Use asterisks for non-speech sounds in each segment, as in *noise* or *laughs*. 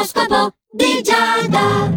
L'oroscopo di Giada.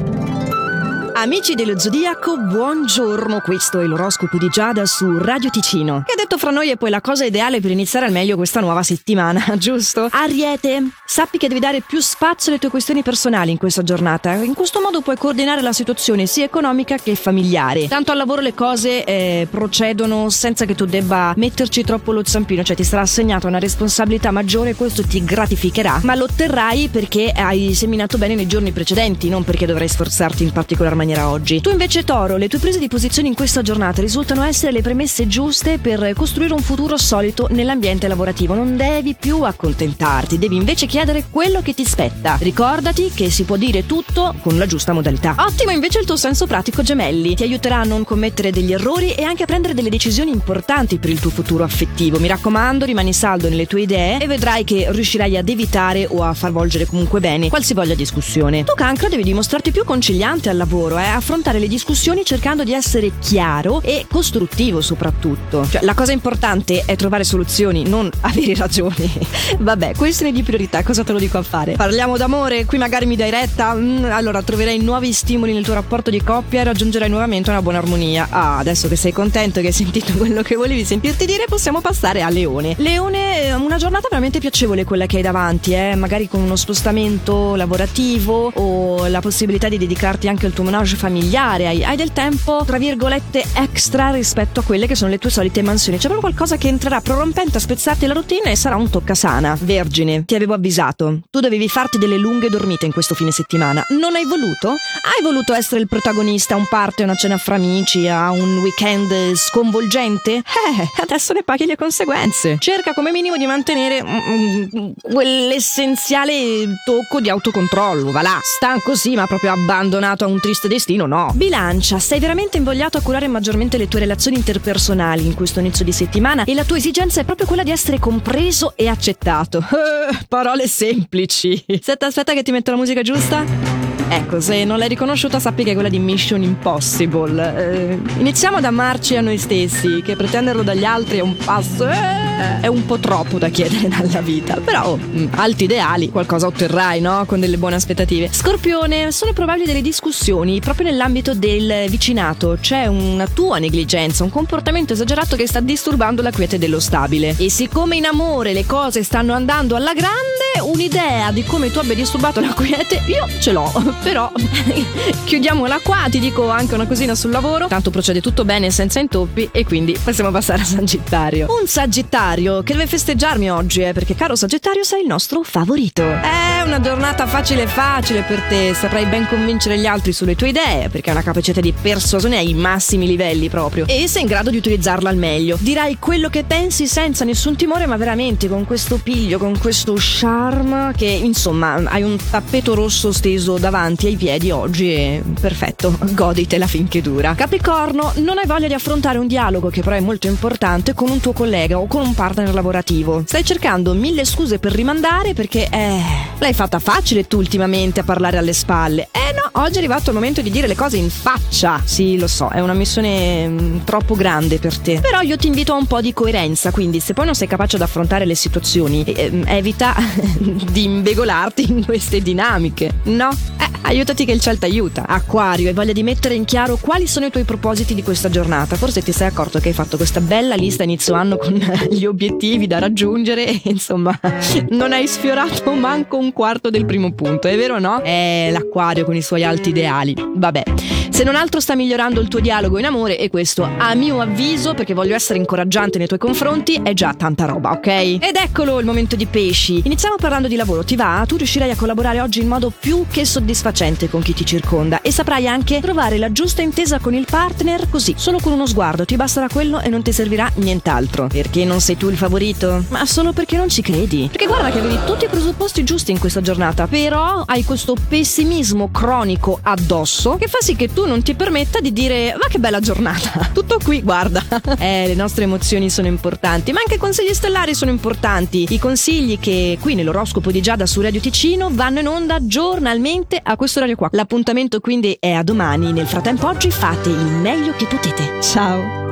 Amici dello Zodiaco, buongiorno, questo è l'oroscopo di Giada su Radio Ticino. Che detto fra noi è poi la cosa ideale per iniziare al meglio questa nuova settimana, *laughs* giusto? Ariete, sappi che devi dare più spazio alle tue questioni personali in questa giornata. In questo modo puoi coordinare la situazione sia economica che familiare. Tanto al lavoro le cose eh, procedono senza che tu debba metterci troppo lo zampino, cioè ti sarà assegnata una responsabilità maggiore e questo ti gratificherà, ma lo otterrai perché hai seminato bene nei giorni precedenti, non perché dovrai sforzarti in particolar maniera oggi. Tu invece Toro, le tue prese di posizione in questa giornata risultano essere le premesse giuste per costruire un futuro solito nell'ambiente lavorativo. Non devi più accontentarti, devi invece chiedere quello che ti spetta. Ricordati che si può dire tutto con la giusta modalità. Ottimo invece il tuo senso pratico gemelli, ti aiuterà a non commettere degli errori e anche a prendere delle decisioni importanti per il tuo futuro affettivo. Mi raccomando, rimani saldo nelle tue idee e vedrai che riuscirai ad evitare o a far volgere comunque bene qualsivoglia discussione. Tu cancro devi dimostrarti più conciliante al lavoro è affrontare le discussioni cercando di essere chiaro e costruttivo soprattutto. Cioè, la cosa importante è trovare soluzioni, non *laughs* avere ragioni. Vabbè, questione di priorità, cosa te lo dico a fare? Parliamo d'amore, qui magari mi dai retta? Mm, allora troverai nuovi stimoli nel tuo rapporto di coppia e raggiungerai nuovamente una buona armonia. Ah, adesso che sei contento che hai sentito quello che volevi sentirti dire, possiamo passare a Leone. Leone, una giornata veramente piacevole quella che hai davanti, eh? magari con uno spostamento lavorativo o la possibilità di dedicarti anche al tuo menage familiare, hai, hai, del tempo, tra virgolette, extra rispetto a quelle che sono le tue solite mansioni. C'è proprio qualcosa che entrerà prorompente a spezzarti la routine e sarà un toccasana. Vergine, ti avevo avvisato. Tu dovevi farti delle lunghe dormite in questo fine settimana. Non hai voluto? Hai voluto essere il protagonista a un party, a una cena fra amici, a un weekend sconvolgente? Eh, adesso ne paghi le conseguenze. Cerca come minimo di mantenere mm, mm, quell'essenziale tocco di autocontrollo. Va là, stanco sì, ma proprio abbandonato a un triste destino no. Bilancia, sei veramente invogliato a curare maggiormente le tue relazioni interpersonali in questo inizio di settimana e la tua esigenza è proprio quella di essere compreso e accettato. Uh, *laughs* parole semplici. Aspetta, aspetta che ti metto la musica giusta. Ecco, se non l'hai riconosciuta sappi che è quella di Mission Impossible. Eh, iniziamo ad amarci a noi stessi, che pretenderlo dagli altri è un passo... Eh, è un po' troppo da chiedere *laughs* dalla vita. Però, mm, alti ideali, qualcosa otterrai, no? Con delle buone aspettative. Scorpione, sono probabili delle discussioni proprio nell'ambito del vicinato. C'è una tua negligenza, un comportamento esagerato che sta disturbando la quiete dello stabile. E siccome in amore le cose stanno andando alla grande, un'idea di come tu abbia disturbato la quiete, io ce l'ho però *laughs* chiudiamola qua, ti dico anche una cosina sul lavoro. Tanto procede tutto bene senza intoppi e quindi possiamo passare a Sagittario. Un Sagittario che deve festeggiarmi oggi, eh, perché caro Sagittario sei il nostro favorito. È una giornata facile facile per te, saprai ben convincere gli altri sulle tue idee, perché hai una capacità di persuasione ai massimi livelli proprio e sei in grado di utilizzarla al meglio. Dirai quello che pensi senza nessun timore, ma veramente con questo piglio, con questo charme che insomma hai un tappeto rosso steso davanti davanti ai piedi oggi e perfetto, goditela finché dura. Capricorno, non hai voglia di affrontare un dialogo che però è molto importante con un tuo collega o con un partner lavorativo. Stai cercando mille scuse per rimandare perché, eh, l'hai fatta facile tu ultimamente a parlare alle spalle. Eh oggi è arrivato il momento di dire le cose in faccia. Sì, lo so, è una missione mm, troppo grande per te. Però io ti invito a un po' di coerenza, quindi se poi non sei capace ad affrontare le situazioni, eh, evita *laughs* di imbegolarti in queste dinamiche, no? Eh, aiutati che il ciel ti aiuta. Acquario, hai voglia di mettere in chiaro quali sono i tuoi propositi di questa giornata. Forse ti sei accorto che hai fatto questa bella lista inizio anno con *laughs* gli obiettivi da raggiungere e insomma non hai sfiorato manco un quarto del primo punto, è vero o no? È l'acquario con i suoi alti ideali. Vabbè. Se non altro sta migliorando il tuo dialogo in amore e questo, a mio avviso, perché voglio essere incoraggiante nei tuoi confronti, è già tanta roba, ok? Ed eccolo il momento di pesci. Iniziamo parlando di lavoro, ti va? Tu riuscirai a collaborare oggi in modo più che soddisfacente con chi ti circonda e saprai anche trovare la giusta intesa con il partner così, solo con uno sguardo, ti basterà quello e non ti servirà nient'altro. Perché non sei tu il favorito? Ma solo perché non ci credi. Perché guarda che avevi tutti i presupposti giusti in questa giornata, però hai questo pessimismo cronico addosso che fa sì che tu non ti permetta di dire ma che bella giornata. *laughs* Tutto qui, guarda. *laughs* eh, le nostre emozioni sono importanti, ma anche i consigli stellari sono importanti. I consigli che qui nell'oroscopo di Giada su Radio Ticino vanno in onda giornalmente a questo orario qua. L'appuntamento quindi è a domani. Nel frattempo oggi fate il meglio che potete. Ciao.